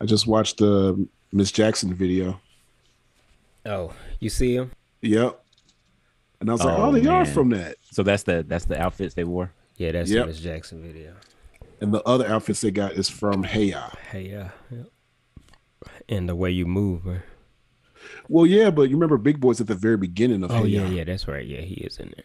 I just watched the Miss Jackson video. Oh, you see him? Yep. And I was like, Oh, oh, they are from that. So that's the that's the outfits they wore. Yeah, that's Yep. the Miss Jackson video. And the other outfits they got is from Hey Ya. Hey, yeah. yeah. And the way you move, man. Well, yeah, but you remember Big Boi's at the very beginning of Oh Hey yeah, Ya, yeah, that's right. Yeah, he is in there.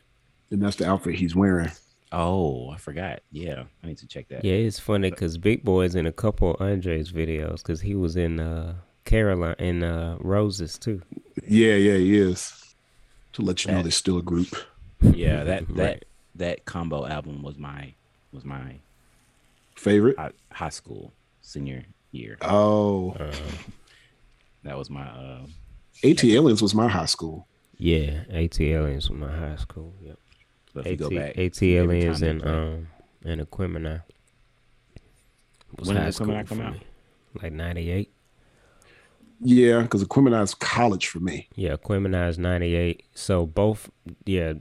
and that's the outfit he's wearing. Oh, I forgot. Yeah, I need to check that. Yeah, it's funny because Big Boi's in a couple of Andre's videos because he was in uh Caroline in uh Roses too. Yeah, yeah, he is. To let you know they're still a group. Yeah, that that Right. that combo album was my was my Favorite? hi- high school senior year. Oh, That was my uh ATLiens was my high school. Yeah, ATLiens was my high school. Yep. But if you go back ATLiens and play- um and Aquemini. Was When did high Aquemini school come for out? me. Like ninety eight. Yeah, because Aquemini's college for me. Yeah, Aquemini is ninety eight. So both yeah,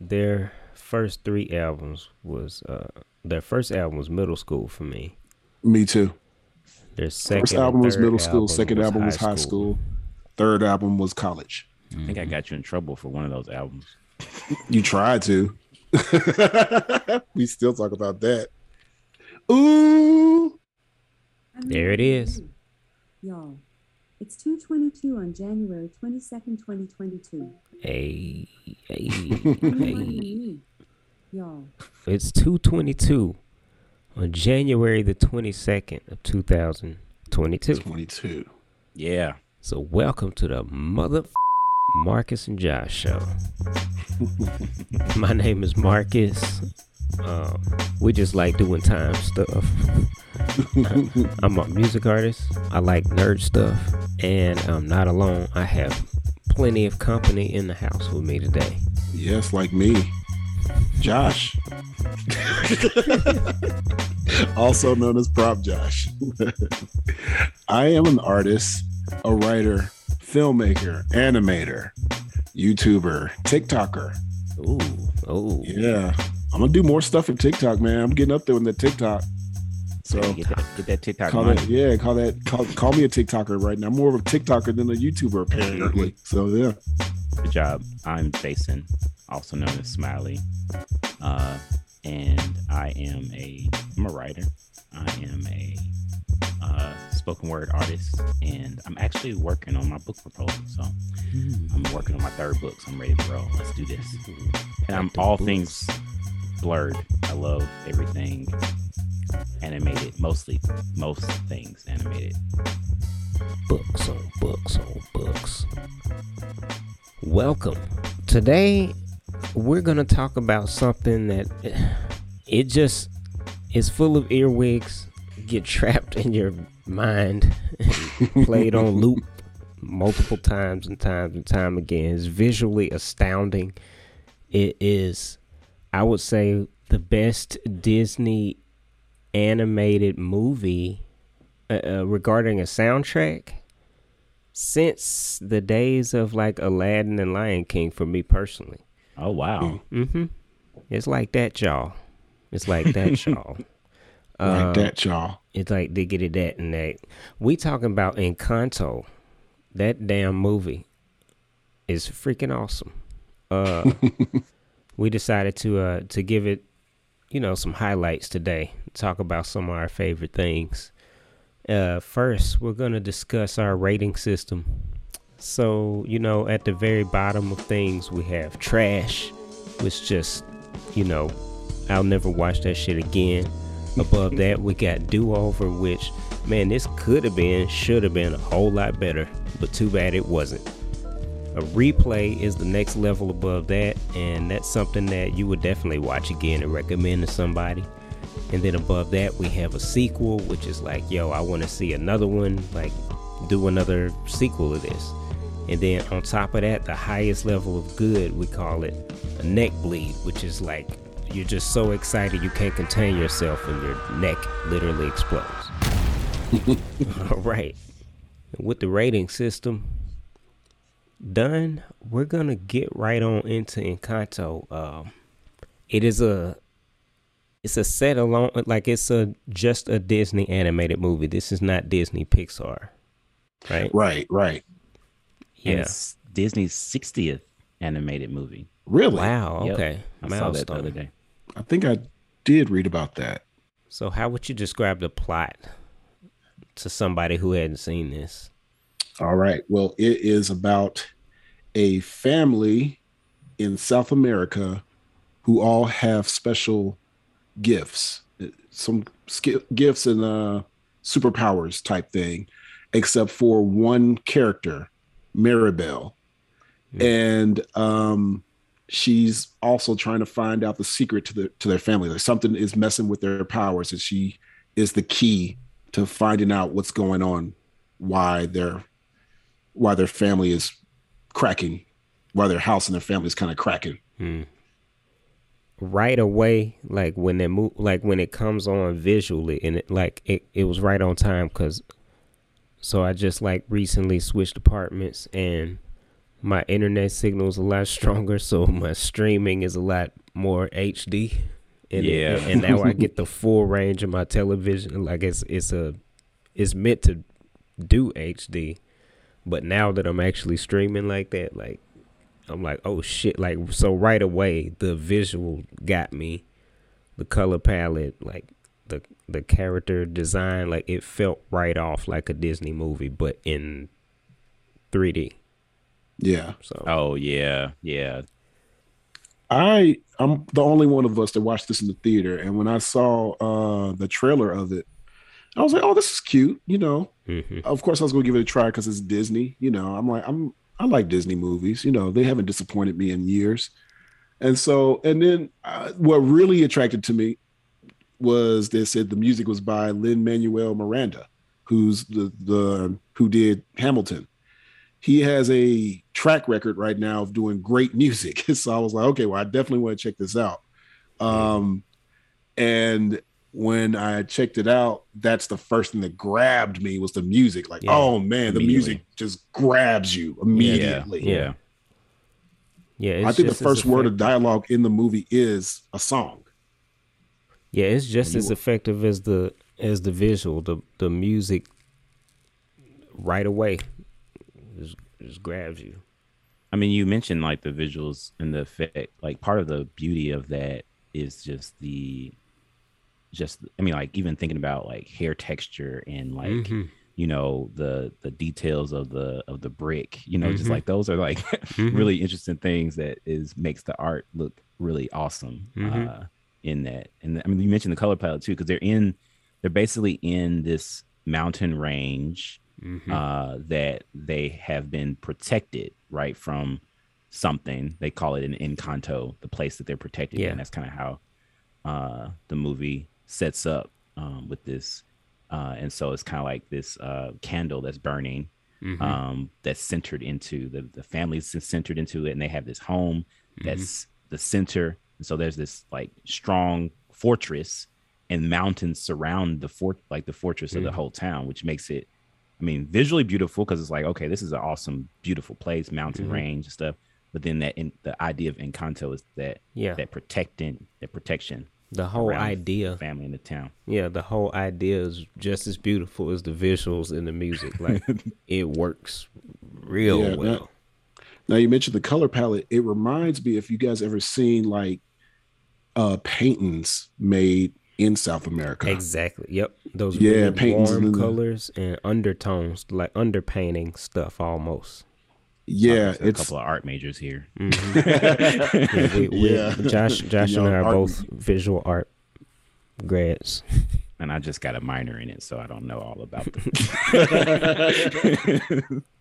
their first three albums was uh their first album was middle school for me. Me too. Their second First album was middle school. Second album was high high school. Third album was college. I think I got you in trouble for one of those albums. You tried to. we still talk about that. Ooh. There it is. Y'all, it's 222 on January 22nd, 2022. Hey, hey, hey. Y'all, It's 222 on January the 22nd of 2022. 22. Yeah. So welcome to the mother Marques and Josh show. My name is Marques. Um, we just like doing time stuff. I'm a music artist. I like nerd stuff, and I'm not alone. I have plenty of company in the house with me today. Yes, like me. Josh. also known as Prop Josh. I am an artist, a writer, filmmaker, animator, YouTuber, TikToker. Ooh, oh, Yeah. I'm gonna do more stuff for TikTok, man. I'm getting up there with the TikTok. So Get that, get that TikTok call that, yeah, call that, call, call me a TikToker right now. I'm more of a TikToker than a YouTuber, apparently. So yeah, Good job. I'm Jason, also known as Smiley, uh, and I am a I'm a writer. I am a uh, spoken word artist, and I'm actually working on my book proposal. So I'm working on my third book. So I'm ready to roll. Let's do this. And I'm all things blurred. I love everything animated, mostly most things animated. books on books on books. Welcome. Today we're going to talk about something that it just is full of earwigs, get trapped in your mind and played on loop multiple times and times and time again. It's visually astounding. It is I would say the best Disney animated movie uh, uh, regarding a soundtrack since the days of like Aladdin and Lion King for me personally. Oh wow! Mm-hmm. It's like that, y'all. It's like that, y'all. Like Um, that, y'all. It's like they get it that and that. We talking about Encanto. That damn movie is freaking awesome. Uh, we decided to uh to give it, you know, some highlights today. Talk about some of our favorite things. Uh, first, we're gonna discuss our rating system. So, you know, at the very bottom of things, we have trash, which just, you know, I'll never watch that shit again. Above that, we got do over, which, man, this could have been, should have been a whole lot better, but too bad it wasn't. A replay is the next level above that, and that's something that you would definitely watch again and recommend to somebody. And then above that, we have a sequel, which is like, yo, I want to see another one, like, do another sequel of this. And then on top of that, the highest level of good, we call it a neck bleed, which is like you're just so excited you can't contain yourself and your neck literally explodes. All right. With the rating system done, we're going to get right on into Encanto. Um, it is a It's a set alone, like it's a just a Disney animated movie. This is not Disney Pixar, right? Right, right. And Yeah. it's Disney's 60th animated movie. Really? Wow. Yep. Okay. I saw that the other day. I think I did read about that. So, how would you describe the plot to somebody who hadn't seen this? All right. Well, it is about a family in South America who all have special gifts, some sk- gifts and uh, superpowers type thing, except for one character, Mirabel. And um, she's also trying to find out the secret to the to their family. Like something is messing with their powers, and she is the key to finding out what's going on, why their why their family is cracking, why their house and their family is kind of cracking. Hmm. right away like when it move like when it comes on visually and it like it, it was right on time because so i just like recently switched apartments and my internet signal is a lot stronger so my streaming is a lot more hd and it- Yeah. and now i get the full range of my television like it's it's a it's meant to do hd but now that i'm actually streaming like that like I'm like, oh shit! Like so, right away, the visual got me, the color palette, like the the character design, like it felt right off like a Disney movie, but in 3D. Yeah. So Oh, yeah. Yeah. I I'm the only one of us that watched this in the theater, and when I saw uh the trailer of it, I was like, "Oh, this is cute." You know, mhm. of course I was gonna give it a try because it's Disney. You know, I'm like, I'm I like Disney movies. You know, they haven't disappointed me in years, and so and then uh, what really attracted to me was they said the music was by Lin Manuel Miranda, who's the the who did Hamilton. He has a track record right now of doing great music. So I was like, okay, well, I definitely want to check this out. Um, and when I checked it out, that's the first thing that grabbed me was the music. Like, Yeah, oh man, the music just grabs you immediately. Yeah. yeah, it's I think the just as first word of dialogue in the movie is a song. Yeah, it's just as effective as the as the visual, the the music. Right away, just, just grabs you. I mean, you mentioned like the visuals and the effect. Like part of the beauty of that is just the, just I mean, like even thinking about like hair texture and like Mhm. you know the the details of the of the brick. You know, just Mhm. like those are like Mhm. really interesting things that is makes the art look really awesome Mhm. uh, in that. And I mean, you mentioned the color palette too, because they're in, they're basically in this mountain range Mhm. uh, that they have been protected right from something. They call it an encanto, the place that they're protected. Yeah. And that's kind of how uh, the movie sets up um, with this. Uh, and so it's kind of like this uh, candle that's burning Mhm. um, that's centered into the the family's centered into it, and they have this home Mm-hmm. that's the center. And so there's this like strong fortress, and mountains surround the fort like the fortress of the Mhm. whole town, which makes it, I mean, visually beautiful because it's like okay, this is an awesome, beautiful place, mountain Mhm. range and stuff. But then that in, the idea of Encanto is that yeah, that protecting that protection the whole around idea. family in the town. Yeah, the whole idea is just as beautiful as the visuals and the music. Like it works real Yeah, well. Now you mentioned the color palette. It reminds me if you guys ever seen like uh paintings made in South America. Exactly. Yep. Those Yeah, really paintings warm colors and undertones, like underpainting stuff almost. Yeah, There's a couple of art majors here. Mm-hmm. Yeah, we, we, Yeah. Josh, Josh and Y'all I are art- both visual art grads. and I just got a minor in it, so I don't know all about them.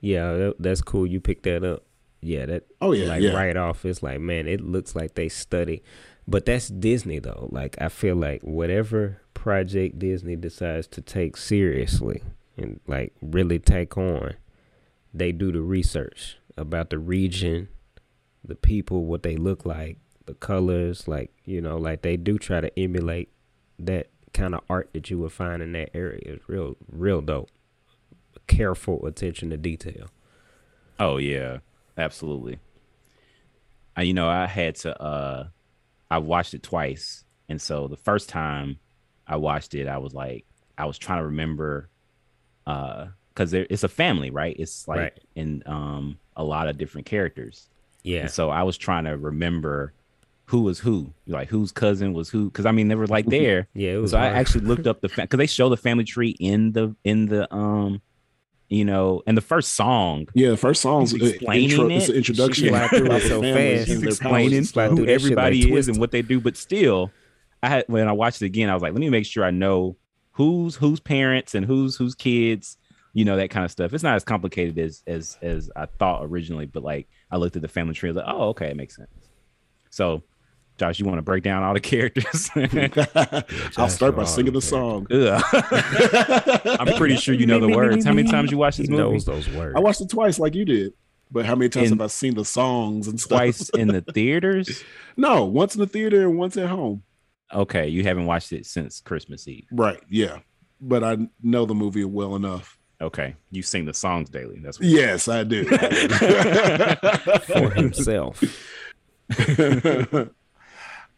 Yeah, that, that's cool. You picked that up. Yeah, that. Oh, yeah, like yeah. right off, it's like man, it looks like they study, but that's Disney though. Like I feel like whatever project Disney decides to take seriously and like really take on, they do the research about the region, the people, what they look like, the colors, like you know, like they do try to emulate that kind of art that you would find in that area. It's real, real dope. Careful attention to detail. Oh yeah, absolutely. I, you know, I had to uh I watched it twice, and so the first time I watched it, I was like, I was trying to remember, uh, because it's a family, right? It's like Right. in um a lot of different characters, Yeah. and so I was trying to remember who was who, like whose cousin was who, because I mean they were like there. Yeah, it was so I actually looked up the because they show the family tree in the in the um, you know, and the first song Yeah, the first song's He's explaining intro, it. it's an introduction. She slide through about it the so fast. and he's their powers explaining and through who that like everybody is Twister. and what they do, but still, I had when I watched it again, I was like, let me make sure I know who's whose parents and who's whose kids, you know, that kind of stuff. It's not as complicated as as as I thought originally, but like I looked at the family tree, I was like, oh, okay, it makes sense. So, Josh, you want to break down all the characters? I'll start by singing the the song. I'm pretty sure you know the words. How many times you watched he this movie? knows those words. I watched it twice, like you did. But how many times In- have I seen the songs and stuff? Twice in the theaters. No, once in the theater and once at home. Okay, you haven't watched it since Christmas Eve. Right. Yeah. But I know the movie well enough. Okay, you sing the songs daily. That's what Yes, I do. for himself.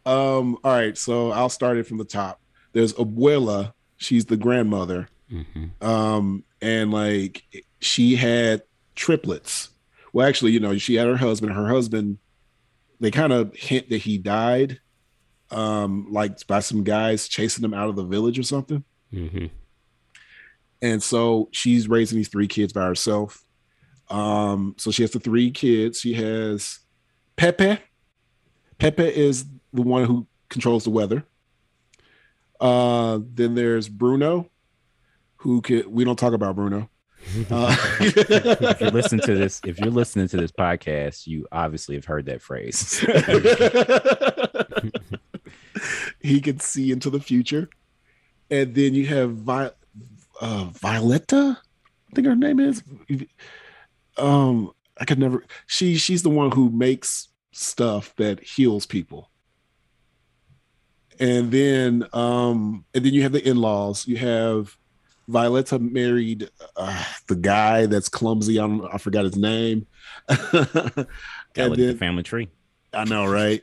Um, all right, so I'll start it from the top. There's Abuela, she's the grandmother. Mhm. Um, and like she had triplets. Well, actually, you know, she had her husband. Her husband, they kind of hint that he died, um, like by some guys chasing him out of the village or something. Mm-hmm. And so she's raising these three kids by herself. Um, so she has the three kids. She has Pepa. Pepa is the one who controls the weather. Uh, then there's Bruno, who can we don't talk about Bruno. Uh, if you listen to this, if you're listening to this podcast, you obviously have heard that phrase. he can see into the future. And then you have Vi- uh, Violetta, I think her name is. Um, I could never. She she's the one who makes stuff that heals people. And then um, and then you have the in-laws. You have Violetta married uh, the guy that's clumsy. I don't, I forgot his name. Gotta and look at the family tree. I know, right?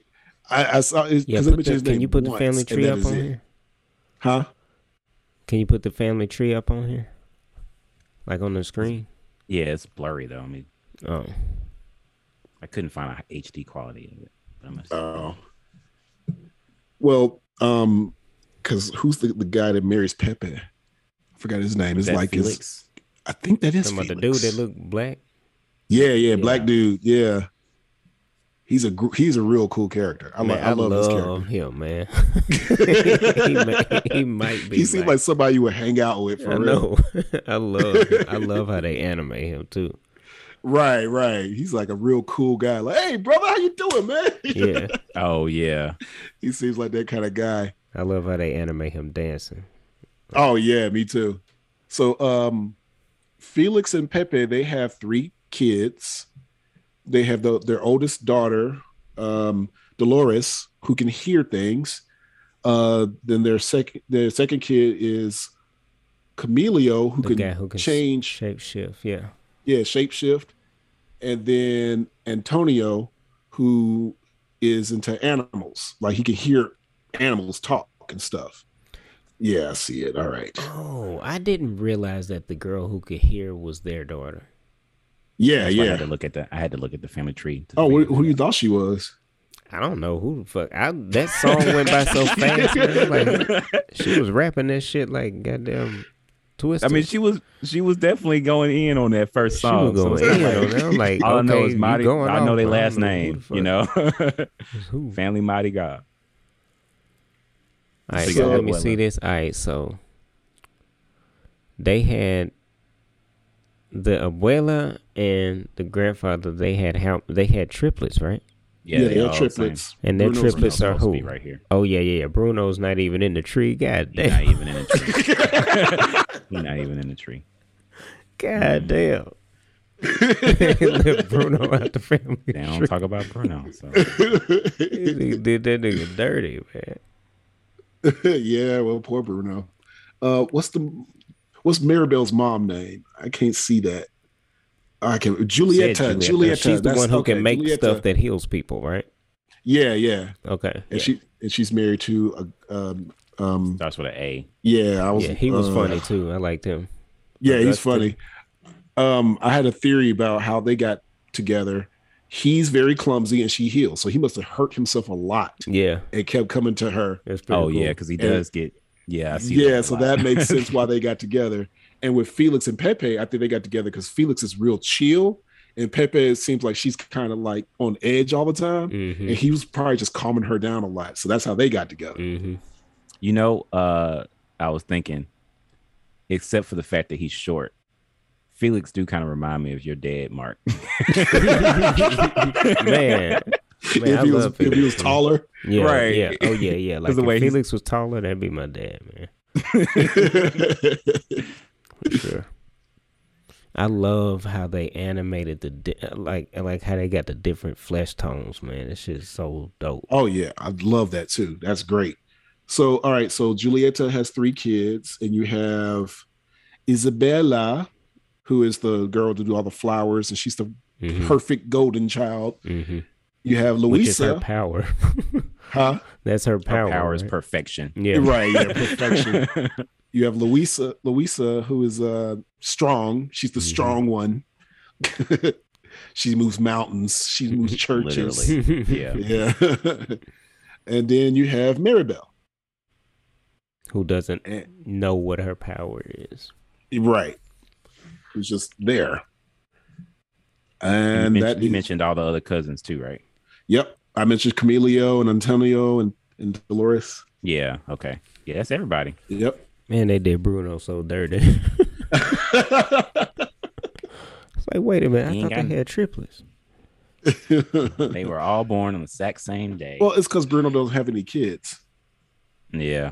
I, I saw. Because Yeah, put the, his can name you put the family tree up on it. here? Huh? Can you put the family tree up on here? Like on the screen? Yeah, it's blurry though. I mean, Oh. I couldn't find a HD quality of it. But I'm Oh. Well, um, because who's the, the guy that marries Pepa? I forgot his name. It's that like his, I think that is Talking about the dude that look black? Yeah, yeah, black dude. Yeah, he's a he's a real cool character. I, Man, lo- I, love, this character. him, man. he, may, he might be. He seems like somebody you would hang out with for I real. know. I love I love how they animate him too. Right, right. He's like a real cool guy. Like, hey, brother, how you doing, man? Yeah. Oh yeah, he seems like that kind of guy. I love how they animate him dancing. Oh yeah, me too. So um Felix and Pepa, they have three kids. They have the, their oldest daughter, um, Dolores, who can hear things. Uh, then their second their second kid is Camilio, who The can, guy who can change shape shift. Yeah. yeah, shapeshift. And then Antonio, who is into animals, like he can hear animals talk and stuff. Yeah, I see it. All right. Oh, I didn't realize that the girl who could hear was their daughter. Yeah, That's why I had to look at the. I had to look at the family tree. to Oh, who, figure who you thought she was? I don't know who the fuck. I, that song went by so fast. Man. Like she was rapping that shit like goddamn twist. I mean, she was she was definitely going in on that first She song. was going it's in like- I'm like, all I know is Mighty. I know their last don't know who name. You know? Family Mighty God. All right, So- so let me see this. All right, so they had the abuela and the grandfather. They had how they had triplets, right? Yeah, Yeah, they they're all the same. triplets. And their Bruno's triplets are supposed who? right here. Oh yeah, yeah, yeah. Bruno's not even in the tree. God He's not even in the tree. He's not even in the tree. God damn. Left Bruno out the family. They don't tree. talk about Bruno. So did that nigga dirty, man. yeah, well, poor Bruno. Uh, what's the what's Mirabel's mom name? I can't see that. I can Julieta. Julieta. Julieta. She's the one who okay, can make Julieta. stuff that heals people, right? Yeah, yeah. Okay. And she and she's married to a um um Starts with an A. yeah, I was Yeah, he was uh, funny too. I liked him. Yeah, he's funny. Um, I had a theory about how they got together. He's very clumsy and she heals, so he must have hurt himself a lot. Yeah, It kept coming to her. Oh cool. yeah, because he And- does get. Yeah, I see Yeah, a so that makes sense why they got together. And with Felix and Pepa, I think they got together because Felix is real chill, and Pepa it seems like she's kind of like on edge all the time, hmm and he was probably just calming her down a lot. So that's how they got together. hmm You know, uh, I was thinking, except for the fact that he's short, Felix do kind of remind me of your dad, Mark. Man, man, if I he was love if he was taller, Yeah, Right. Yeah. Oh yeah, yeah. Like the if way he's- Felix was taller, that'd be my dad, man. For sure. I love how they animated the di- like like how they got the different flesh tones, man. This shit's so dope. Oh yeah, I love that too. That's great. So all right, so Julieta has three kids, and you have Isabella, who is the girl to do all the flowers, and she's the Mhm. perfect golden child. Mhm. You have Which is her Luisa, power. huh? That's her Our power. power is perfection. Yeah. Right, yeah, perfection. You have Luisa, Luisa, who is uh strong. She's the Mhm. strong one. she moves mountains. She moves churches. Yeah. Yeah. and then you have Mirabel. Who doesn't And- know what her power is? Right. Who's just there. And you, that mentioned, you is- mentioned all the other cousins too, right? Yep. I mentioned Camilio and Antonio and, and Dolores. Yeah. Okay. Yeah, that's everybody. Yep. Man, they did Bruno so dirty. It's like, wait a minute, I He ain't thought they had triplets. They were all born on the exact same day. well, it's because Bruno doesn't have any kids. yeah.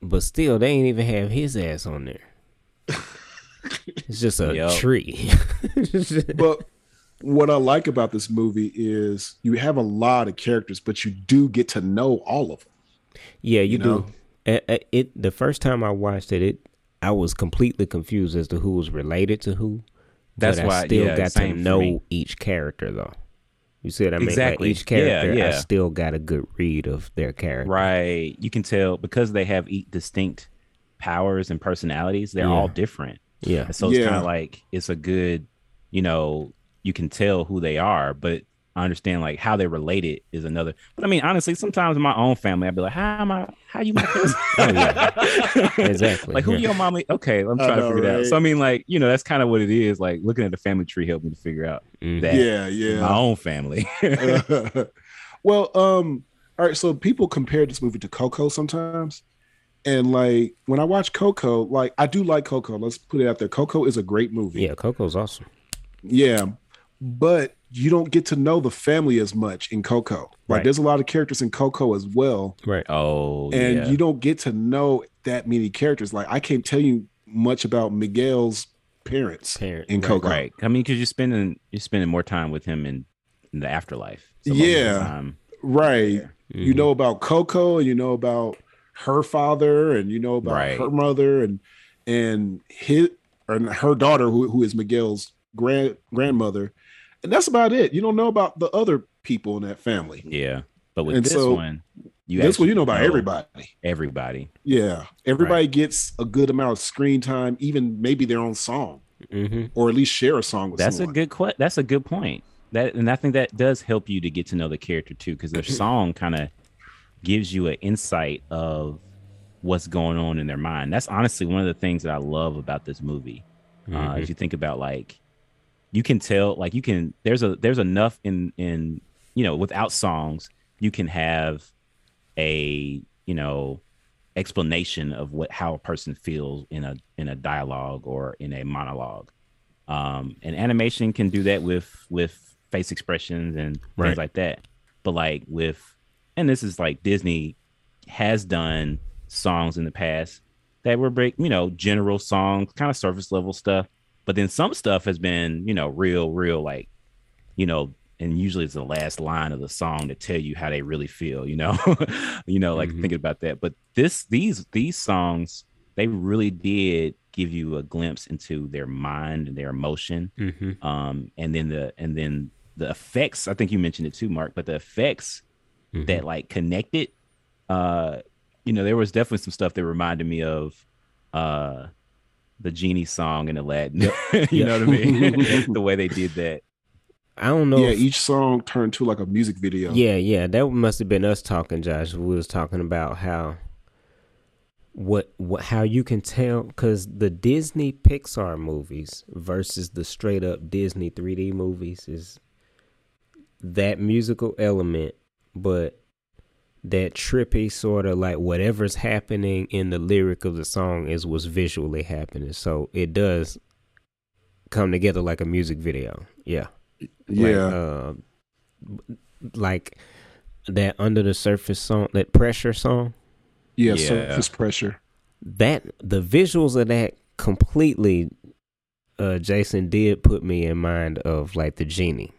But still, they ain't even have his ass on there. It's just a Yup. tree. But what I like about this movie is you have a lot of characters, but you do get to know all of them. yeah, you, You know? Do. Uh, uh, It the first time I watched it, it I was completely confused as to who was related to who. That's but why I still yeah, got to know each character though. You see what I mean? Like, Exactly. each Yeah, character, I still got a good read of their character. Right. You can tell because they have each distinct powers and personalities, they're Yeah. all different. Yeah. And so it's kind of like it's a good, you know, you can tell who they are, but I understand like how they're related is another. But I mean, honestly, sometimes in my own family, I'd be like, "How am I? How you my cousin?" Oh, yeah. Exactly, like who yeah. your mommy? Okay, I'm trying know, to figure it out. So I mean, like you know, that's kind of what it is. Like looking at the family tree helped me to figure out Mhm. that Yeah, in my own family. well, um, all right. So people compare this movie to Coco sometimes. And like when I watch Coco, like I do like Coco. Let's put it out there. Coco is a great movie. Yeah, Coco's awesome. Yeah. But you don't get to know the family as much in Coco. Like Right. there's a lot of characters in Coco as well. Right. oh, and yeah. you don't get to know that many characters. Like I can't tell you much about Miguel's parents Parent, in Coco. right. I mean, because you're spending you're spending more time with him in, in the afterlife. So Yeah. Right. You Mhm. know about Coco and you know about her father and you know about Right. her mother and and his and her daughter who, who is Miguel's grand grandmother. And that's about it. You don't know about the other people in that family. Yeah. But with And this so, one, you this one you know about everybody. Everybody. Yeah. Everybody gets a good amount of screen time, even maybe their own song, Mhm. or at least share a song with That's someone. a good que- That's a good point. That and I think that does help you to get to know the character too, because their song kind of gives you an insight of what's going on in their mind. That's honestly one of the things that I love about this movie. Uh, Mhm. as you think about like, you can tell like you can there's a there's enough in in you know without songs you can have a you know explanation of what how a person feels in a in a dialogue or in a monologue. Um and animation can do that with with face expressions and Right. things like that. But like with and this is like disney has done songs in the past that were break you know general songs kind of surface level stuff but then some stuff has been you know real real like you know and usually it's the last line of the song to tell you how they really feel you know you know like Mhm. thinking about that but this these these songs they really did give you a glimpse into their mind and their emotion Mhm. um and then the and then the effects i think you mentioned it too mark but the effects Mhm. that like connected. Uh, you know, there was definitely some stuff that reminded me of uh the genie song in Aladdin. you know what I mean? the way they did that. I don't know. yeah, if- each song turned to like a music video. Yeah, yeah, that must have been us talking, Josh. We was talking about how what what how you can tell because the Disney Pixar movies versus the straight up Disney 3D movies is that musical element, but that trippy sort of like whatever's happening in the lyric of the song is what's visually happening. So it does come together like a music video. Yeah. Like, yeah, uh, like that under the surface song, that pressure song. yeah. Yeah. Surface pressure. That the visuals of that completely, uh, Jason did put me in mind of like the genie.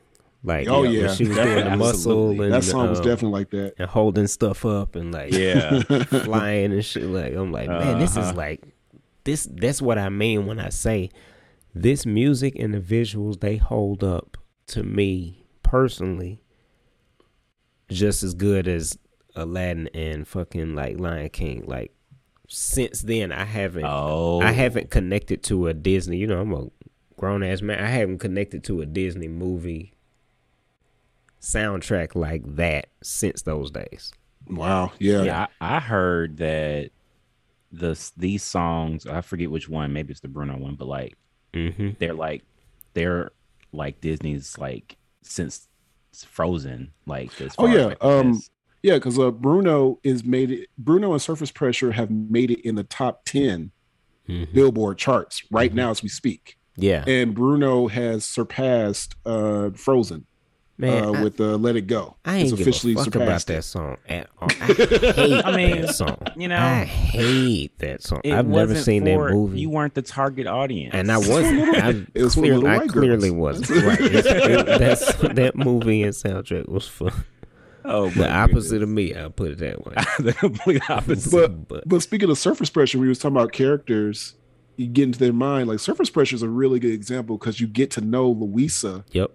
Like Oh when yeah, she was doing the muscle Absolutely. and that song was um, definitely like that. and holding stuff up and like Yeah. flying and shit. Like I'm like, man, this is Uh-huh. like this. That's what I mean when I say this music and the visuals they hold up to me personally just as good as Aladdin and fucking like Lion King. Like since then, I haven't. Oh, I haven't connected to a Disney. You know, I'm a grown ass man. I haven't connected to a Disney movie soundtrack like that since those days. Wow. Yeah. Yeah, I, I heard that the these songs. I forget which one. Maybe it's the Bruno one, but like Mm-hmm. they're like they're like Disney's like since Frozen. Like as Oh, far as, yeah, um, best. Yeah, because uh, Bruno is made it. Bruno and Surface Pressure have made it in the top 10 Mm-hmm. Billboard charts right Mhm. now as we speak, Yeah, and Bruno has surpassed uh, Frozen man. uh, I, with uh, "Let It Go." I ain't It's give officially a fuck about surpassed that song at all. I hate I mean, that song. you know, I hate that song. I've never seen for- that movie. You weren't the target audience, and I wasn't. I, It was clear- I clearly girls. wasn't. Right. It, that's that movie and soundtrack was for oh, the opposite of me. I'll put it that way. the complete opposite. But But but speaking of Surface Pressure, we was talking about characters. You get into their mind. Like Surface Pressure is a really good example because you get to know Luisa yep.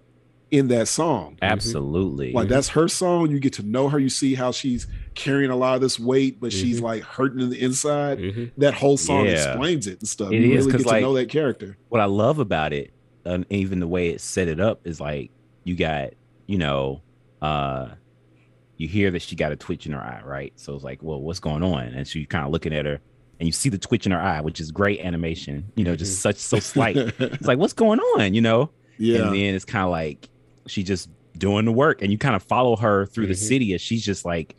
In that song. Absolutely. Like that's her song. You get to know her. You see how she's carrying a lot of this weight, but she's Mhm. like hurting in the inside. Mhm. That whole song Yeah. explains it and stuff. It you is, really get to know that character. what I love about it, and even the way it set it up, is like you got, you know, uh, you hear that she got a twitch in her eye, right? So it's like, well, what's going on? And so kind of looking at her, and you see the twitch in her eye, which is great animation. You know, just such so slight. it's like, what's going on? You know, yeah. and then it's kind of like she just doing the work, and you kind of follow her through the Mhm. city as she's just like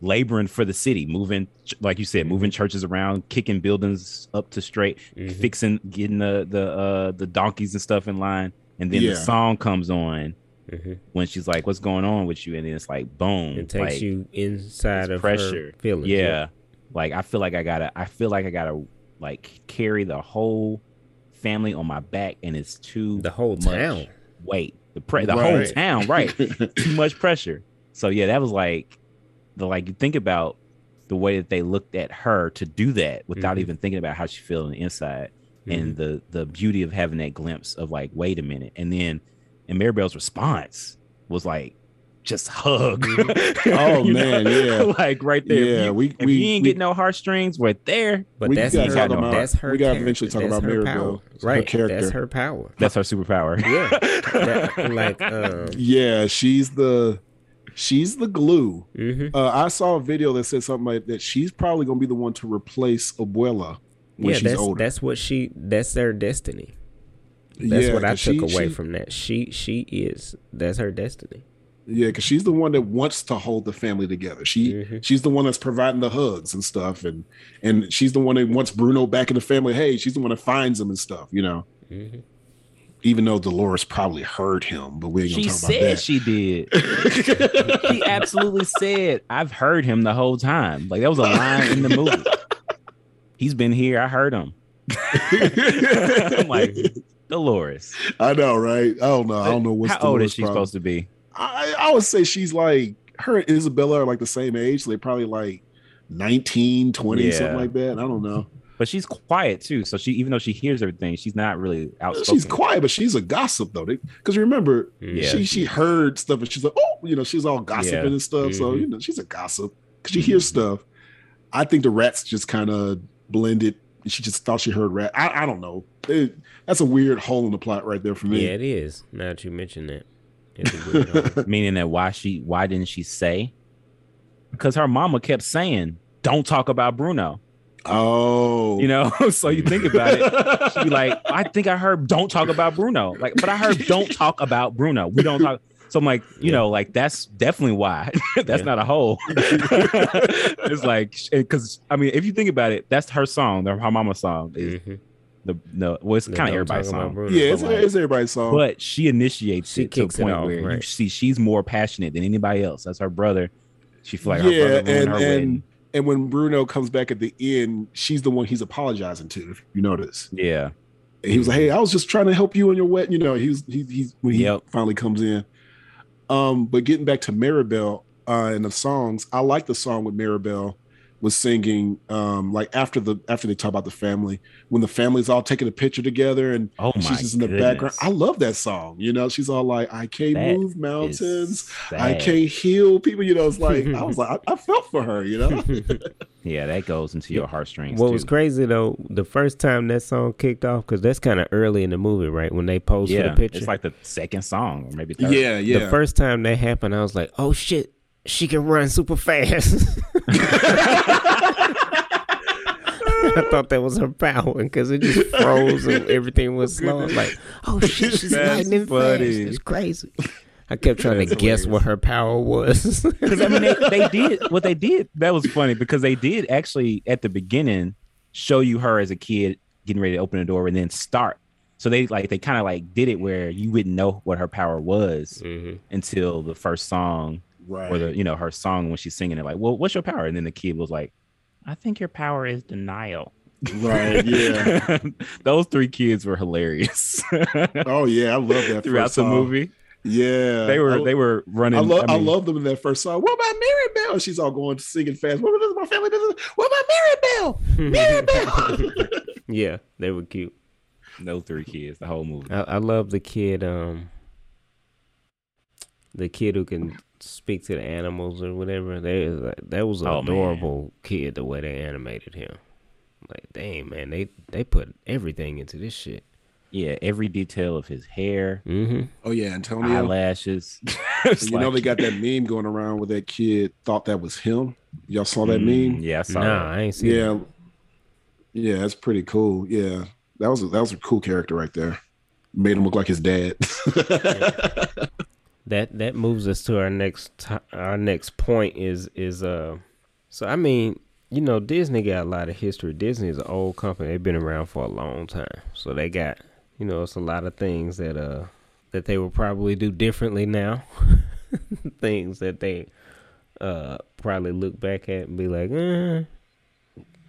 laboring for the city, moving, like you said, moving churches around, kicking buildings up to straight, Mhm. fixing, getting the the uh the donkeys and stuff in line, and then Yeah. the song comes on Mhm. when she's like, "What's going on with you?" And then it's like, boom, It takes like, you inside of pressure. her feelings. yeah, like I feel like I gotta, I feel like I gotta like carry the whole family on my back, and it's too The whole much town. weight, the pre- the whole Right. town, right? too much pressure. So yeah, that was like the like you think about the way that they looked at her to do that without Mhm. even thinking about how she feel on the inside Mm-hmm. and the the beauty of having that glimpse of like wait a minute and then and Mirabel's response was like just hug. Oh, You man, yeah. like right there. Yeah, if you, we- if we- you ain't we- getting no heartstrings right there, But We that's gotta her. about- that's her. we gotta eventually talk That's about her Mirabel, power. her Right. character. That's her power. that's her superpower. Yeah. That- like um. yeah, she's the she's the glue. mhm. Uh, I saw a video that said something like that. She's probably gonna be the one to replace Abuela when Yeah, she's that's older. that's what she. That's their destiny. That's Yeah, what I took she- away she- from that. She she is. That's her destiny. Yeah, because she's the one that wants to hold the family together. She Mhm. she's the one that's providing the hugs and stuff, and and she's the one that wants Bruno back in the family. Hey, she's the one that finds him and stuff. You know, hmm even though Dolores probably heard him, but we ain't gonna She talk said about she did. that. She absolutely said, I've heard him the whole time. Like that was a line in the movie. He's been here. I heard him. I'm like, Dolores. I know, right? I don't know. I don't know what's How old is she problem. supposed to be? I, I would say she's like her and Isabella are like the same age. So they're probably like 19, 20, something like that. I don't know. but she's quiet too. So she, even though she hears everything, she's not really outspoken. She's quiet, but she's a gossip though. Because remember, Yeah. she she heard stuff and she's like, oh, you know, she's all gossiping Yeah. and stuff. So Mhm. you know, she's a gossip because she hears stuff. I think the rats just kind of blended. She just thought she heard rat. I, I don't know. It- that's a weird hole in the plot right there for me. Yeah, it is. Now that you mention that, it's a weird hole. Meaning that why she, why didn't she say? Because her mama kept saying, "Don't talk about Bruno." Oh, You know, so you think about it. She'd be like, I think I heard don't talk about Bruno. Like, but I heard don't talk about Bruno. We don't talk. So I'm like, you know, like that's definitely why. that's Yeah. not a hole. it's like because I mean, if you think about it, that's her song, her mama song. Is Mhm. The no, well, it's The kind of everybody's Talk About song. Yeah, it's, like- it's everybody's song. But she initiates She it to a point off, where you see she's more passionate than anybody else. That's her brother. She feel like Yeah, her brother and- her and- wedding. and when Bruno comes back at the end, she's the one he's apologizing to. If you notice, Yeah, And he was like, "Hey, I was just trying to help you on your wet You know, he was he, he's when he Yep. finally comes in. Um, but getting back to Mirabel uh, and the songs, I like the song with Mirabel was singing. Um, like after the after they talk about the family, when the family's all taking a picture together and Oh she's just in the background. I love that song. You know, she's all like, "I can't That move mountains." I can't heal people. You know, it's like I was like, I, I felt for her. You know, Yeah, that goes into your heartstrings. What too. was crazy though, the first time that song kicked off, because that's kind of early in the movie, right? When they posed for the picture. it's like the second song, or maybe third. yeah, yeah. The first time that happened, I was like, "Oh shit, she can run super fast." I thought that was her power because it just froze and everything was slow. I was like, "Oh shit, she's That's lightning fast." It's crazy. I kept trying to That's guess what her power was. because I mean they, they did what they did. That was funny because they did actually at the beginning show you her as a kid getting ready to open the door and then start. So they like they kind of like did it where you wouldn't know what her power was Mhm. until the first song right. or the you know her song when she's singing it like, well, what's your power? And then the kid was like, I think your power is denial. right. Yeah. Those three kids were hilarious Oh yeah, I love that throughout first the movie. Yeah, They were I, they were running. I love I, mean, love them in that first song. What about Mirabel? She's all going singing fast. What about my family? Does what about Mirabel? Mirabel. yeah, they were cute. No three kids the whole movie. I, I love the kid, um, the kid who can speak to the animals or whatever. They, that was an Oh, man. adorable kid. The way they animated him, like, dang man, they they put everything into this shit. Yeah, every detail of his hair, Mm-hmm. oh yeah, Antonio. eyelashes. And you know they got that meme going around where that kid thought that was him. Y'all saw that meme? Mm, Yeah, I saw Nah, that. I ain't seen. Yeah, that. yeah, that's pretty cool. Yeah, that was a, that was a cool character right there. Made him look like his dad. that that moves us to our next to- our next point is is uh so I mean you know Disney got a lot of history. Disney is an old company. They've been around for a long time. So they got you know it's a lot of things that uh that they will probably do differently now. things that they uh probably look back at and be like, eh,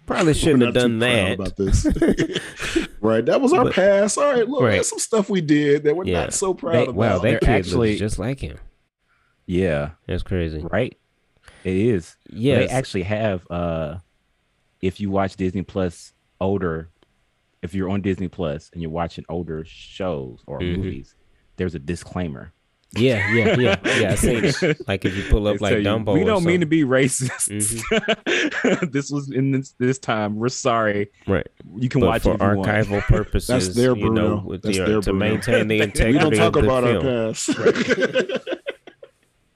probably shouldn't have done that. about this. right, that was our But- past. All right, look, Right. there's some stuff we did that we're Yeah. not so proud They- about. Wow, that They're kid actually- looks just like him. Yeah, That's crazy. right. It is. Yeah, They actually have. uh If you watch Disney Plus older, if you're on Disney Plus and you're watching older shows or Mhm. movies, there's a disclaimer. Yeah, yeah, yeah, yeah. I seen it. Like if you pull up like tell you, Dumbo. we don't mean to be racist. Mm-hmm. this was in this, this time. We're sorry. right, You can but watch for it if you want. archival purposes. That's their you know, Bruno. with That's the, their to Bruno. maintain the We integrity we don't talk of the about our film. past.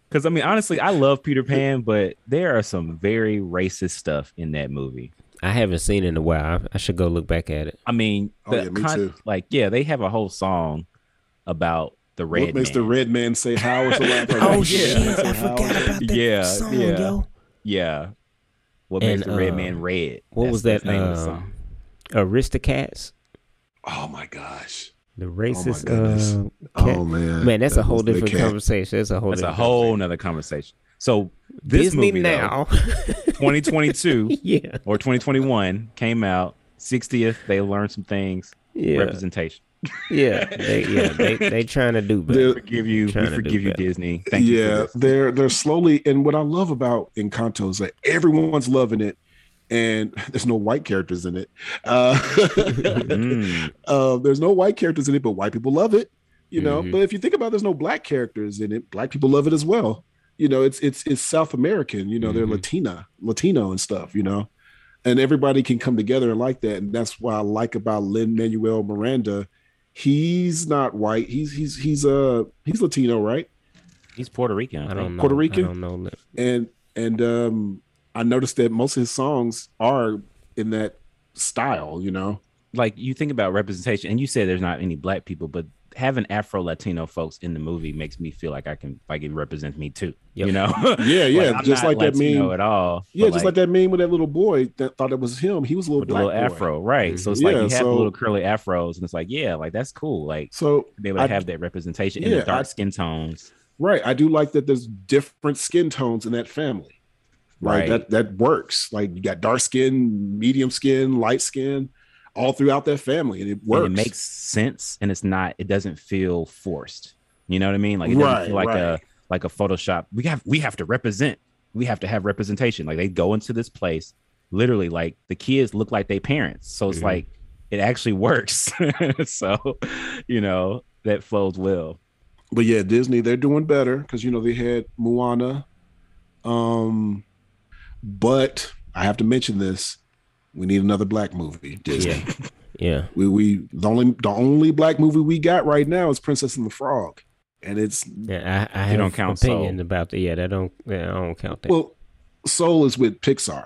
Because I mean, honestly, I love Peter Pan, but there are some very racist stuff in that movie. I haven't seen it in a while. I, I should go look back at it. I mean, Oh, the yeah, me con- too. like, yeah, they have a whole song about the red what makes man. the red man say how or something? like? Oh Yeah. shit! Say I forgot about that Yeah, song, yeah. yo. yeah. What And, makes the red uh, man red? What That's- was that? the name of the song. Um, Aristocats, Oh my gosh. the racist. goodness. uh, cat. Oh man. man, that's a whole different conversation. That's a whole. That's a whole conversation. nother conversation. So this Disney movie, though, now. 2022 yeah, or 2021 came out 60th. They learned some things. yeah, Representation. Yeah. They, yeah, they they trying to do better. They're- Forgive you. We Trying to do forgive you, better. Disney. Thank you. yeah, For they're they're slowly and what I love about Encanto is that everyone's loving it and there's no white characters in it. Uh, Mm. uh, there's no white characters in it, but white people love it. You know, Mhm. but if you think about, it, there's no black characters in it. Black people love it as well. You know, it's it's it's South American. You know, they're Mhm. Latina, Latino and stuff. You know, and everybody can come together and like that, and that's why I like about Lin Manuel Miranda. He's not white. He's he's he's uh he's Latino, right? He's Puerto Rican. I, I don't know. Puerto Rican? I don't know. that. and and um I noticed that most of his songs are in that style, you know. Like you think about representation, and you say there's not any black people, but having Afro Latino folks in the movie makes me feel like I can like it represents me too. Yep. You know? Yeah, yeah, I'm just not like that meme. at all. Yeah, just like, that meme with that little boy that thought it was him. He was a little with black little boy. afro, right? Mm-hmm. So it's Yeah, like you have so- little curly afros, and it's like, yeah, like that's cool. Like So they would I- have that representation in the dark I- skin tones. right, I do like that. There's different skin tones in that family. Right, Right. that that works. Like you got dark skin, medium skin, light skin, all throughout their family, and it works. And it makes sense, and it's not. It doesn't feel forced. You know what I mean? Like it doesn't Right, feel like a right. like a Photoshop. We have we have to represent. We have to have representation. Like they go into this place, literally, like the kids look like their parents. So it's Mhm. like it actually works. so, you know, that flows well. but yeah, Disney they're doing better because you know they had Moana. Um, but I have to mention this: we need another black movie. Disney. Yeah. Yeah. We we the only the only black movie we got right now is Princess and the Frog, and it's Yeah. I, I have don't count opinion Soul. about that. Yeah, that don't. Yeah, I don't count that. well, Soul is with Pixar.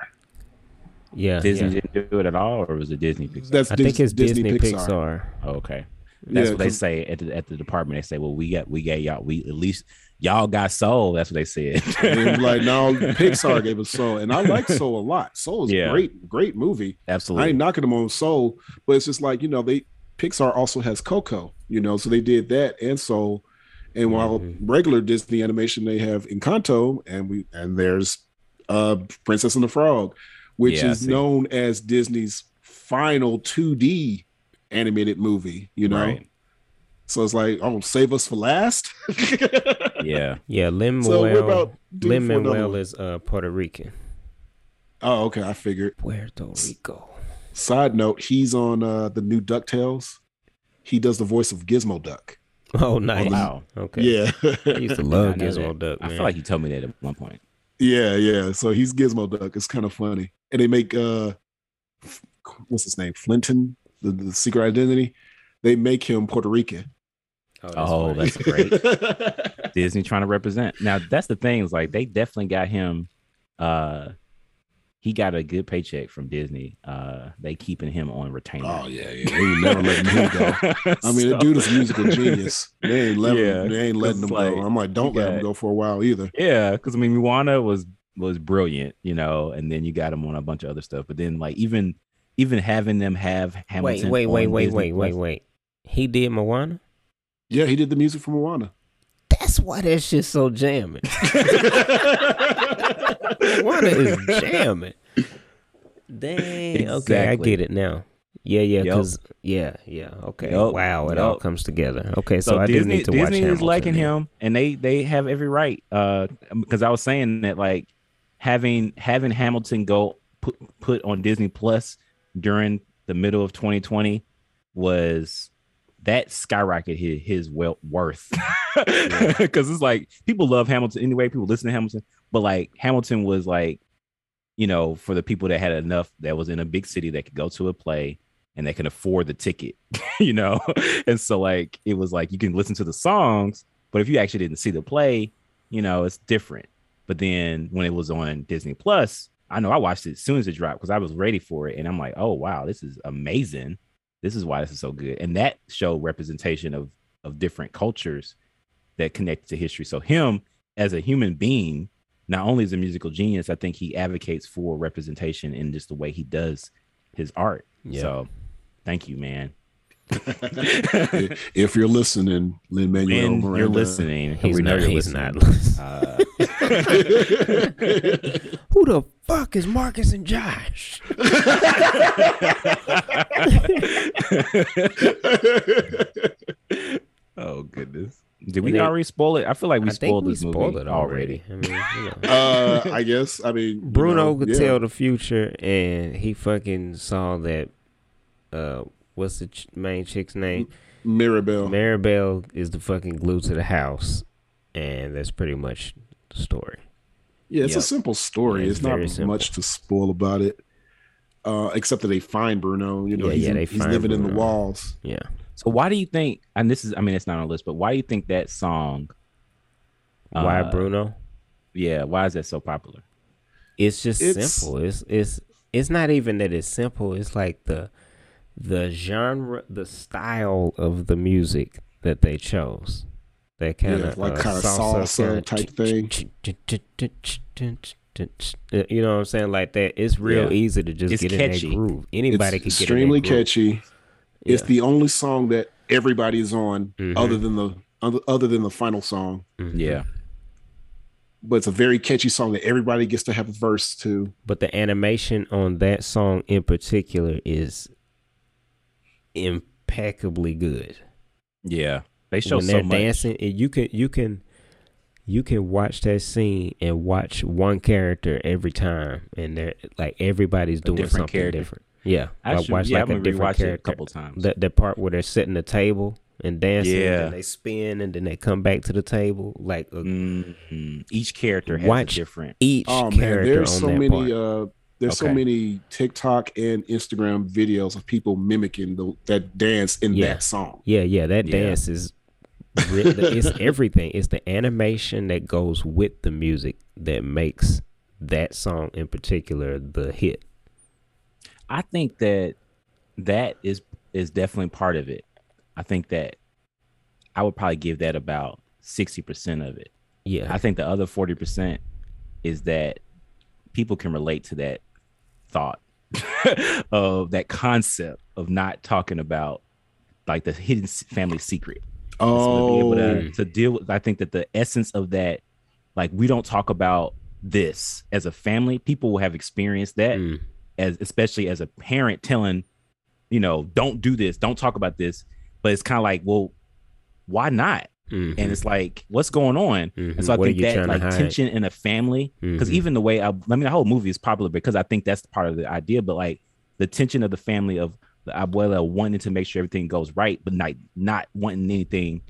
yeah. Disney yeah. didn't do it at all, or was it Disney Pixar? That's I Dis- think it's Disney, Pixar. Oh, okay. That's Yeah, what they say at the, at the department. They say, "Well, we got we got y'all. We at least y'all got soul." That's what they said. And like no, Pixar gave us Soul, and I like Soul a lot. Soul is Yeah. great, great movie. Absolutely. I ain't knocking them on Soul, but it's just like you know they Pixar also has Coco, you know, so they did that and Soul, and while Mhm. regular Disney animation they have Encanto, and we and there's uh Princess and the Frog, which Yeah, is known as Disney's final 2D animated movie, you know. Right. So it's like, oh, save us for last. Yeah. Yeah. Lin So we're Manuel. about due Lin Manuel is uh, Puerto Rican. Oh, okay, I figured. Puerto Rico. Side note, he's on uh the new DuckTales. He does the voice of Gizmo Duck. Oh, nice. Wow. Okay. Yeah. I used to love Gizmo that. Duck. I feel like you told me that at one point. Yeah, yeah. So he's Gizmo Duck. It's kind of funny. And they make uh what's his name? Fenton, the, the secret identity. They make him Puerto Rican. Oh, funny. that's great. Disney trying to represent. Now that's the thing. Is like they definitely got him. Uh, he got a good paycheck from Disney. Uh, they keeping him on retainer. oh yeah, yeah. They would never letting him go. I mean, the dude is a musical genius. They ain't letting Yeah, him, they ain't letting him like, go. I'm like, don't you let him go for a while either. Yeah, because I mean, Moana was was brilliant, you know, and then you got him on a bunch of other stuff. But then, like even even having them have Wait, Hamilton. wait, wait, on wait, Disney wait, wait, Plus- wait. He did Moana. Yeah, he did the music for Moana. That's why that shit's so jamming. Moana is jamming. Dang. Okay, I get it now. Yeah, yeah, Yup. because yeah, yeah. Okay. Yup, Wow, it all comes together. Okay, so, So, I Disney, do need to watch Disney is Hamilton liking then. him, and they they have every right. Uh, because I was saying that like having having Hamilton go put put on Disney Plus during the middle of 2020 was that skyrocketed his, his worth because it's like people love Hamilton anyway. People listen to Hamilton, but like Hamilton was like, you know, for the people that had enough that was in a big city that could go to a play and they can afford the ticket, you know. and so like it was like you can listen to the songs, but if you actually didn't see the play, you know, it's different. But then when it was on Disney Plus, I know I watched it as soon as it dropped because I was ready for it, and I'm like, oh wow, this is amazing. This is why this is so good, and that showed representation of of different cultures that connect to history. So him as a human being, not only is a musical genius, I think he advocates for representation in just the way he does his art. Yeah. So thank you, man. if you're listening, Lin Manuel When Miranda, you're listening, He's we know not. you're He's listening. not. listening. Uh, Who the fuck is Marques and Josh? oh goodness. Did we And they- already spoil it? I feel like we I think spoiled we this spoiled movie it already. I mean, you know. Uh, I guess. I mean, you Bruno know, could yeah. tell the future, and he fucking saw that. Uh, what's the ch- main chick's name? Mirabel. Mirabel is the fucking glue to the house, and that's pretty much the story. Yeah, it's a simple story. Yeah, it's it's, not simple. much to spoil about it, uh, except that they find Bruno. You know, Yeah, he's, yeah, in- they he's find living in the walls. Yeah, So why do you think? And this is, I mean, it's not on the list, but why do you think that song? why uh, Bruno? Yeah, why is that so popular? It's just It's- simple. It's it's it's not even that it's simple. It's like the the genre, the style of the music that they chose. That kind Yeah, of like uh, kinda salsa salsa type thing. You know what I'm saying? Like that. It's real Yeah. easy to just It's get catchy. in that groove. Anybody it's can get extremely in that groove. catchy. It's the only song that everybody is on, Mhm. other than the other, other than the final song. Mhm. Yeah, But it's a very catchy song that everybody gets to have a verse to. But the animation on that song in particular is impeccably good. yeah. They show when so they're much. dancing, and you can you can you can watch that scene and watch one character every time, and they're like everybody's doing different something character. different. Yeah, I like should- watch yeah, like I'm a different rewatch it a couple times. That that part where they're setting the table and dancing, Yeah. and they spin, and then they come back to the table. Like uh, Mhm. Each character has Watch a different. each Oh man, character there's on so that many. part. Uh, there's so many TikTok and Instagram videos of people mimicking the, that dance in Yeah. that song. Yeah, yeah, that Yeah. dance is it's everything. It's the animation that goes with the music that makes that song in particular the hit. I think that that is is definitely part of it. I think that I would probably give that about sixty percent of it. Yeah. I think the other forty percent is that people can relate to that thought of that concept of not talking about like the hidden family secret. So to be able Oh, to, to deal with, I think that the essence of that, like we don't talk about this as a family. People will have experienced that Mm. as especially as a parent telling, you know, don't do this, don't talk about this. But it's kind of like, well, why not? Mhm. And it's like, what's going on? Mhm. And so I What think you that like tension in a family, because Mhm. even the way I, I mean, the whole movie is popular because I think that's part of the idea. But like the tension of the family of the abuela wanting to make sure everything goes right, but not not wanting anything.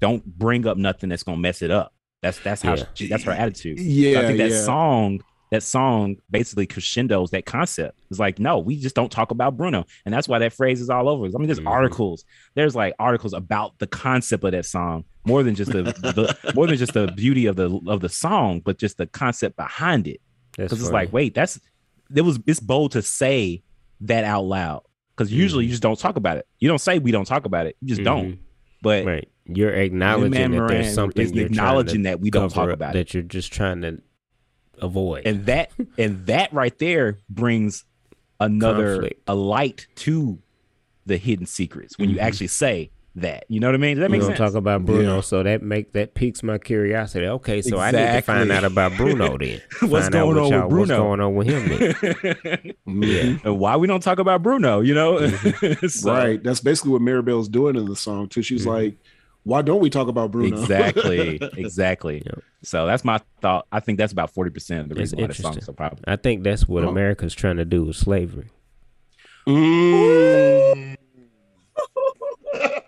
Don't bring up nothing that's gonna mess it up. That's that's how Yeah. she, that's her attitude. So yeah, I think that yeah. song, that song basically crescendos that concept. It's like, no, we just don't talk about Bruno. And that's why that phrase is all over. I mean, there's Mhm. articles. There's like articles about the concept of that song, more than just the, the more than just the beauty of the of the song, but just the concept behind it. Because it's like, wait, that's it was it's bold to say that out loud. Because usually Mhm. you just don't talk about it. You don't say we don't talk about it. You just don't. Mhm. But Right. You're acknowledging that there's something is acknowledging that we don't talk up, about it. that you're just trying to avoid. and that and that right there brings another Conflict. a light to the hidden secrets when you Mhm. actually say that you know what i mean does that we make don't sense talk about Bruno, Yeah. so that make that piques my curiosity. Okay, so I need to find out about Bruno then. What's Find going on with y'all- What's Bruno? going on with him then? Mhm. and why we don't talk about bruno you know So- right. That's basically what Maribel's doing in the song too. She's Mhm. like, "Why don't we talk about Bruno?" exactly exactly Yep. so that's my thought i think that's about 40% of the That's reason why the song's interesting. so popular I think that's what Oh. America's trying to do with slavery. Mm.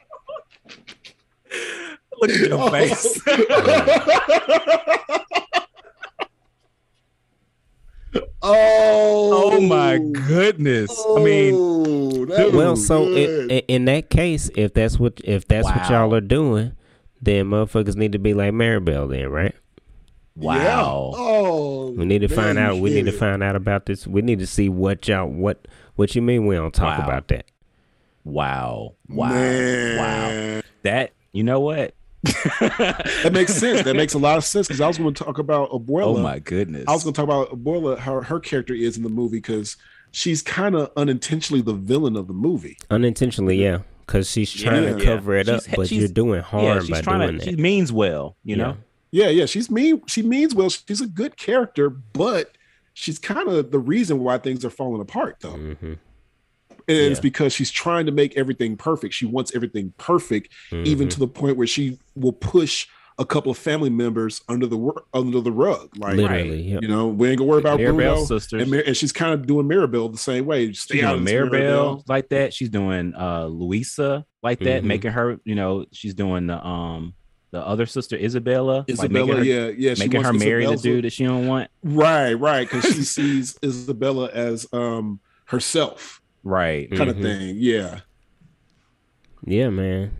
look at your face oh, oh my goodness i mean Oh, Well, so good. i- i- in that case, if that's what if that's what y'all are doing, then motherfuckers need to be like Maribel, then, right? wow Yeah. Oh, We need to man, find out. We need to find out about this. We need to see what y'all what what you mean we don't talk Wow. about that. wow wow wow that you know what That makes sense. That makes a lot of sense because I was going to talk about Abuela. oh my goodness I was going to talk about Abuela, how her character is in the movie because she's kind of unintentionally the villain of the movie. Unintentionally, yeah, because she's trying Yeah. to cover it up, She's- but she's- you're doing yeah harm she's by doing to that. she means well you know Yeah, yeah, she's mean. She means well. She's a good character, but she's kind of the reason why things are falling apart, though. hmm And it's because she's trying to make everything perfect. She wants everything perfect, even Mhm. to the point where she will push a couple of family members under the under the rug. Like, literally. Yeah. you know, we ain't gonna worry about Maribel Bruno. sisters. And, Mar- and she's kind of doing Maribel the same way. Stay She's out doing of this Maribel like that. She's doing uh Luisa like that, Mhm. making her, you know, she's doing the um the other sister Isabela, Isabela, making her, yeah, yeah, making her wants marry the dude that she don't want. Right, right, because she sees Isabela as um herself, Right. kind of Mhm. thing. Yeah. Yeah, man.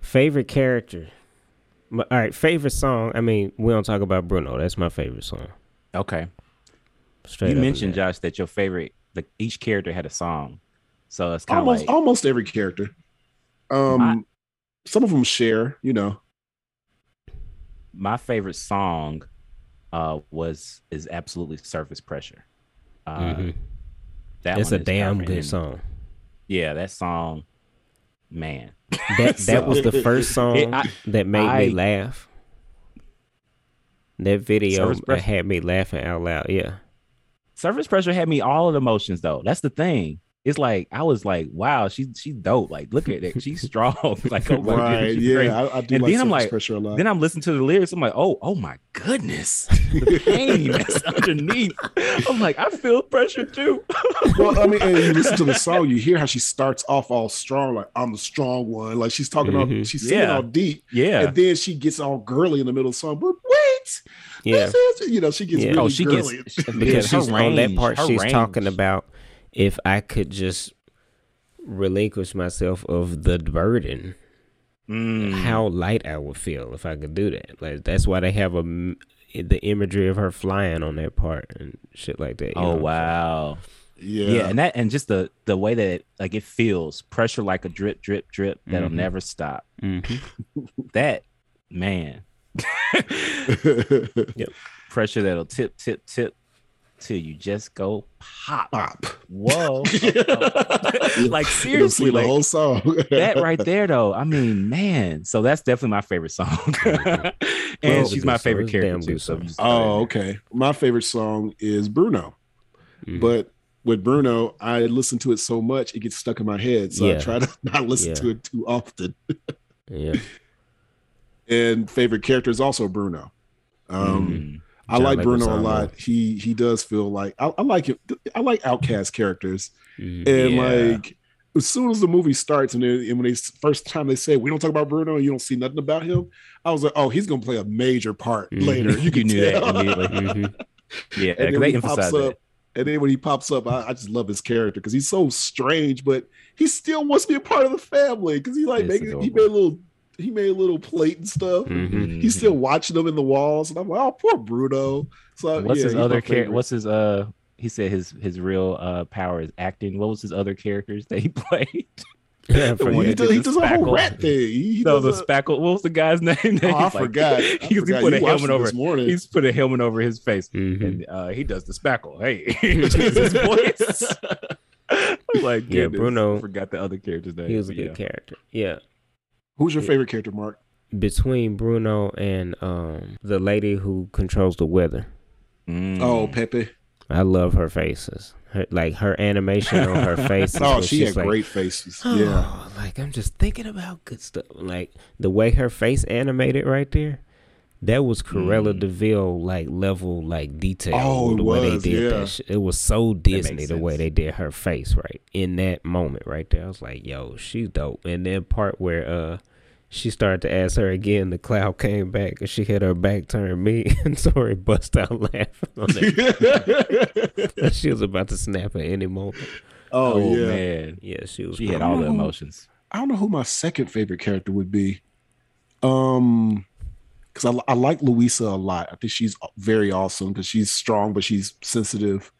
Favorite character. All right, favorite song. I mean, we don't talk about Bruno. That's my favorite song. Okay. Straight you mentioned and down. Josh that your favorite, like each character had a song, so it's kind of almost like almost every character. Um, My- some of them share, you know. my favorite song uh was is absolutely surface pressure. Uh, Mhm. That It's a damn good song. Yeah, that song, man. That that was the first song It- I- that made I- me laugh. That video had me laughing out loud. Yeah. Surface pressure had me all of the emotions though. That's the thing. It's like I was like, wow, she's she's dope. Like, look at it, she's strong. like, oh my right, goodness, she's yeah. I, I do And like then I'm like- pressure a lot. Then I'm listening to the lyrics. I'm like, oh, oh my goodness, the pain that's underneath. I'm like, I feel pressure too. well, I mean, and you listen to the song, you hear how she starts off all strong, like I'm the strong one, like she's talking all, Mhm. she's singing Yeah. all deep, Yeah. and then she gets all girly in the middle of the song. But wait, Yeah. you know, she gets Yeah. really oh, she girly. gets Because yeah, her she's on that part her she's talking about if I could just relinquish myself of the burden, Mm. how light I would feel if I could do that. Like that's why they have a the imagery of her flying on that part and shit like that. Oh know? wow. yeah, Yeah. and that and just the the way that it, like it feels pressure like a drip drip drip that'll Mhm. never stop. Mhm. That man, pressure that'll tip tip tip till you just go pop. pop. Whoa. like seriously, see the like whole song. that right there though. I mean, man. So that's definitely my favorite song. and Well, she's my favorite It's a damn character too. So song. just throw it in Oh, okay. My favorite song is Bruno, Mhm. but with Bruno, I listen to it so much it gets stuck in my head. So I try to not listen Yeah. to it too often. yeah. And favorite character is also Bruno. Um, Mm. I like Bruno a lot. He he does feel like I, I like it. I like outcast characters, Mhm. and Yeah. like as soon as the movie starts and, they, and when they first time they say we don't talk about Bruno and you don't see nothing about him, I was like, oh, he's gonna play a major part Mhm. later. You, You can knew that tell. immediately. Mhm. Yeah, and then he pops up, and then when he pops up, I, I just love his character because he's so strange, but he still wants to be a part of the family because he like making he made a little he made a little plate and stuff. Mhm. He's still watching them in the walls, and I'm like, oh, poor Bruno. So What's yeah, his other character? What's his uh? He said his his real uh power is acting. What was his other characters that he played? Yeah, I The forget. one he that does, did he the does a whole spackle. rat thing. He, he no, does the a- spackle. What was the guy's name? that Oh, I like- forgot. I He, he forgot. put a You watched helmet over. morning. He's put a helmet over his face, Mhm. and uh, he does the spackle. Hey, It's his voice. I'm like, Yeah, goodness, Bruno- I forgot the other character's name. He was a good yeah. character. Yeah. Who's your favorite character, Mark? Between Bruno and um the lady who controls the weather. Mm. Oh, Pepa. I love her faces. Her, like her animation on her face. Oh, she she's had like, great faces. Oh, Yeah. like I'm just thinking about good stuff. Like the way her face animated right there, that was Cruella Mm. de Vil like level like detail. Oh, it the way was, they did yeah. that shit. It was so Disney the way they did her face right in that moment right there. I was like, yo, she's dope. And then part where uh she started to ask her again, the cloud came back and she had her back turned me and Tori bust out laughing on that. she was about to snap at any moment. oh, Oh, yeah. man, Yeah, she was she had all the emotions. I don't know who my second favorite character would be. Um, because I, I like Luisa a lot. I think she's very awesome because she's strong, but she's sensitive.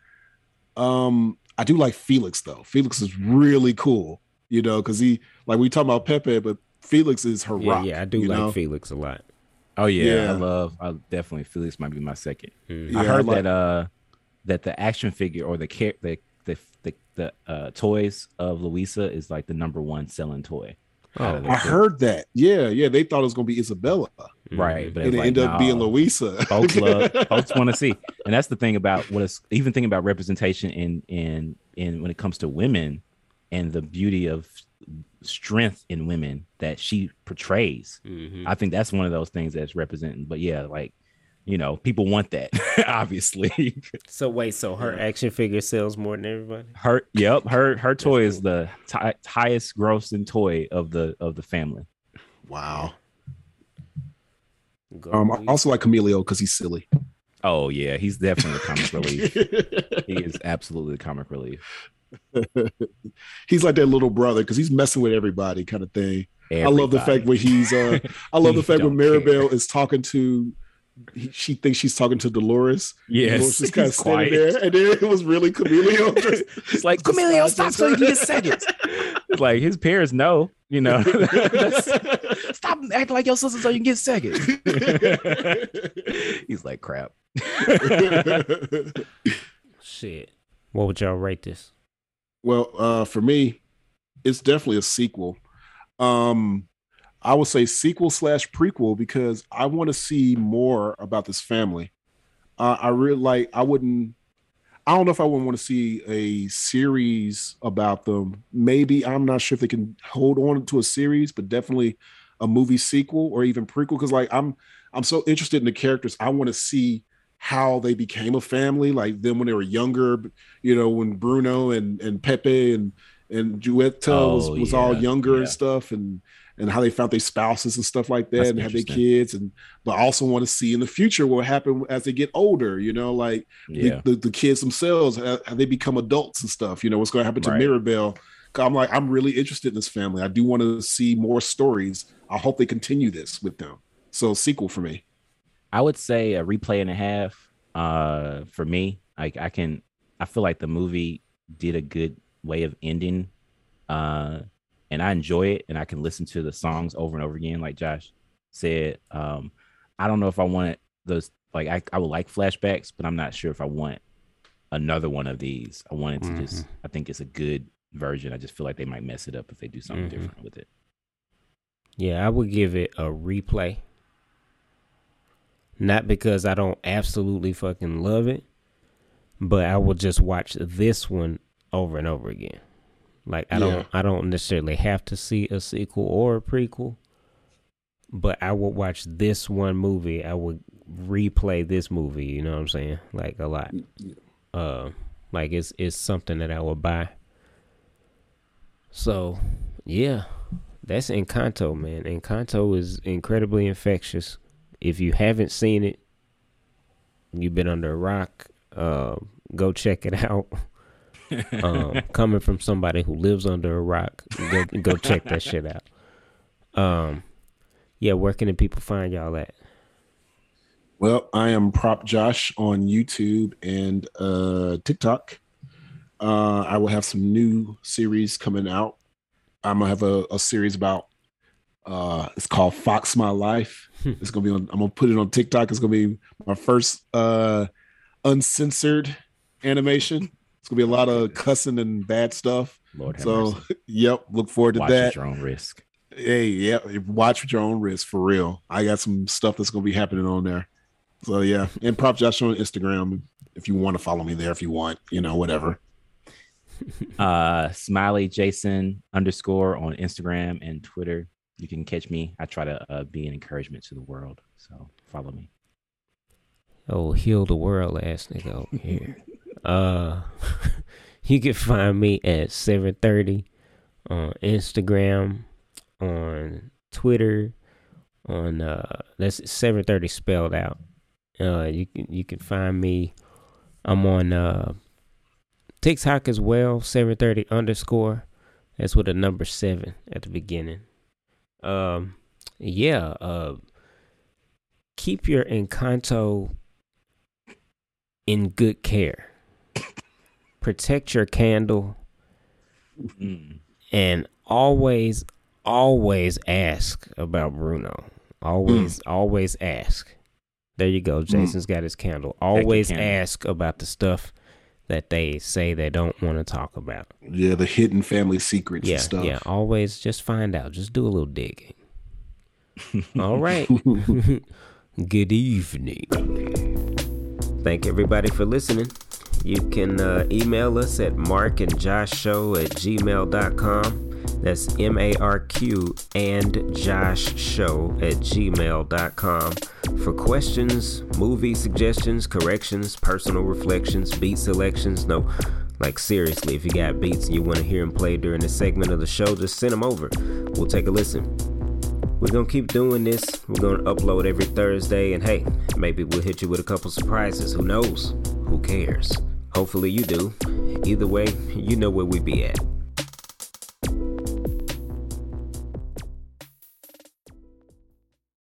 Um, I do like Felix though. Felix is really cool, you know, because he like we talk about Pepa, but Felix is her Yeah, rock. yeah, I do like know? Felix a lot. Oh yeah, Yeah. I love. I definitely Felix might be my second. Mhm. Yeah, I heard I like- that uh that the action figure or the care the the the, the uh, toys of Luisa is like the number one selling toy. Oh, I heard that. Yeah, yeah. They thought it was gonna be Isabela, right, but and it like, ended up being Luisa. folks love folks want to see, and that's the thing about what is even thinking about representation in in in when it comes to women and the beauty of strength in women that she portrays. Mhm. I think that's one of those things that's representing. But yeah, like you know, people want that obviously. So wait, so her action figure sells more than everybody? her, yep, her her toy is the ti- highest grossing toy of the of the family. Wow. Go Um, I also like Camilo because he's silly. Oh yeah, he's definitely the comic relief. He is absolutely the comic relief. he's like that little brother because he's messing with everybody kind of thing. I love the fact Everybody. when he's uh I love the fact when don't Maribel care. is talking to he, she thinks she's talking to Dolores. yes, Dolores just kind of standing quiet. there, and then it was really Camilo. Just, It's like just Camilo, stop just- so you can get seconds. It's like his parents know, you know. Stop acting like your sister so you can get seconds. He's like crap. Shit. What would y'all rate this? well, uh, for me, it's definitely a sequel. Um, I would say sequel slash prequel because I want to see more about this family. Uh, I really like. I wouldn't. I don't know if I would want to see a series about them. Maybe I'm not sure if they can hold on to a series, but definitely a movie sequel or even prequel. Because like I'm, I'm so interested in the characters. I want to see how they became a family, like them when they were younger. You know, when Bruno and and Pepa and and Julieta was Oh, was all yeah, younger yeah. and stuff, and and how they found their spouses and stuff like that, That's and have their kids, and but also want to see in the future what happen as they get older. You know, like Yeah. the, the, the kids themselves, they become adults and stuff. You know, what's going to happen to Right. Mirabel? I'm like, I'm really interested in this family. I do want to see more stories. I hope they continue this with them. So sequel for me. I would say a replay and a half. Uh, for me, like I can, I feel like the movie did a good way of ending. Uh, and I enjoy it, and I can listen to the songs over and over again. Like Josh said, um, I don't know if I want those. Like I, I would like flashbacks, but I'm not sure if I want another one of these. I wanted to just. I think it's a good version. I just feel like they might mess it up if they do something Mhm. different with it. Yeah, I would give it a replay. Not because I don't absolutely fucking love it, but I will just watch this one over and over again. Like I Yeah. don't I don't necessarily have to see a sequel or a prequel, but I would watch this one movie. I would replay this movie, you know what I'm saying? Like a lot. Uh like it's it's something that I would buy. So, yeah. That's Encanto, man. Encanto is incredibly infectious. If you haven't seen it, you've been under a rock. Uh, go check it out. Um, coming from somebody who lives under a rock, go go check that shit out. Um, yeah, where can the people find y'all at? Well, I am Prop Josh on YouTube and uh, TikTok. Uh, I will have some new series coming out. I'm gonna have a, a series about. Uh, it's called Fox My Life. it's gonna be on. I'm gonna put it on TikTok. It's gonna be my first uh, uncensored animation. It's gonna be a lot of cussing and bad stuff. Lord have So, mercy. yep, look forward to Watch that. at your own risk. Hey, yeah, watch with your own risk for real. I got some stuff that's gonna be happening on there. So yeah, and Prop Josh on Instagram if you want to follow me there, if you want, you know, whatever. uh smiley jason underscore on instagram and twitter you can catch me i try to uh, be an encouragement to the world so follow me Oh, heal the world ass nigga over here. uh you can find me at 730 on Instagram, on Twitter, on uh that's 730 spelled out. Uh you can you can find me I'm on uh TikTok as well, 730 underscore. That's with a number seven at the beginning. Um yeah, uh keep your Encanto in good care. Protect your candle Mm. and always, always ask about Bruno. Always, always ask. There you go. Jason's got his candle. Always candle. ask about the stuff that they say they don't want to talk about. Yeah, the hidden family secrets Yeah, and stuff. yeah. Always just find out. Just do a little digging. All right. Good evening. Thank everybody for listening. You can uh, email us at marqandjoshshow at gmail.com. That's M A R Q and Josh Show at gmail.com for questions, movie suggestions, corrections, personal reflections, beat selections. No, like seriously, if you got beats and you want to hear them played during a segment of the show, just send them over. We'll take a listen. We're gonna keep doing this. We're gonna upload every Thursday, and hey, maybe we'll hit you with a couple surprises. Who knows? Who cares? Hopefully you do. Either way, you know where we be at.